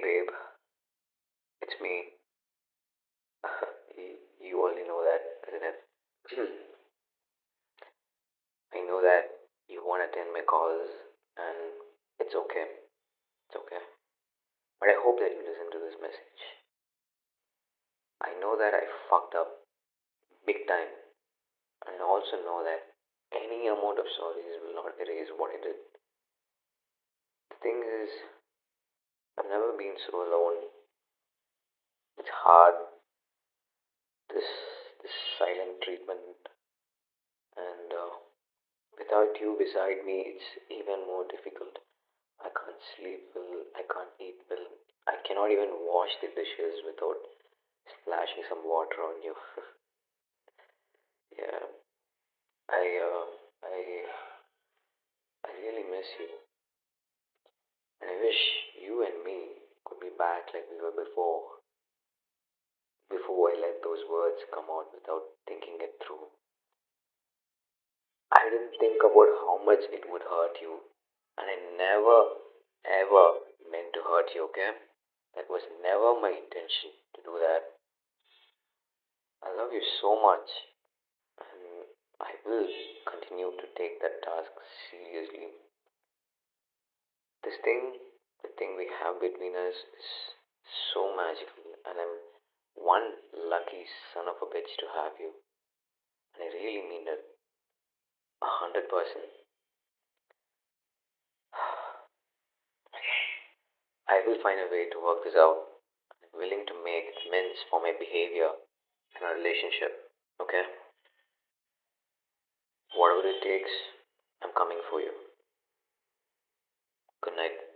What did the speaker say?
Babe. It's me. you already know that, isn't it? I know that you won't attend my calls, and it's okay. It's okay. But I hope that you listen to this message. I know that I fucked up big time, and I also know that any amount of sorries will not erase what I did. The thing is, never been so alone. It's hard. This this silent treatment, and uh, without you beside me, it's even more difficult. I can't sleep well. I can't eat well. I cannot even wash the dishes without splashing some water on you. yeah, I uh, I I really miss you, and I wish you and me could be back like we were before. Before I let those words come out without thinking it through. I didn't think about how much it would hurt you, and I never ever meant to hurt you. Okay, that was never my intention to do that. I love you so much, and I will continue to take that task seriously. This thing, the thing we have between us is so magical, and I'm one lucky son of a bitch to have you. And I really mean it, a hundred percent. I will find a way to work this out. I'm willing to make amends for my behavior in our relationship. Okay? Whatever it takes, I'm coming for you. Good night.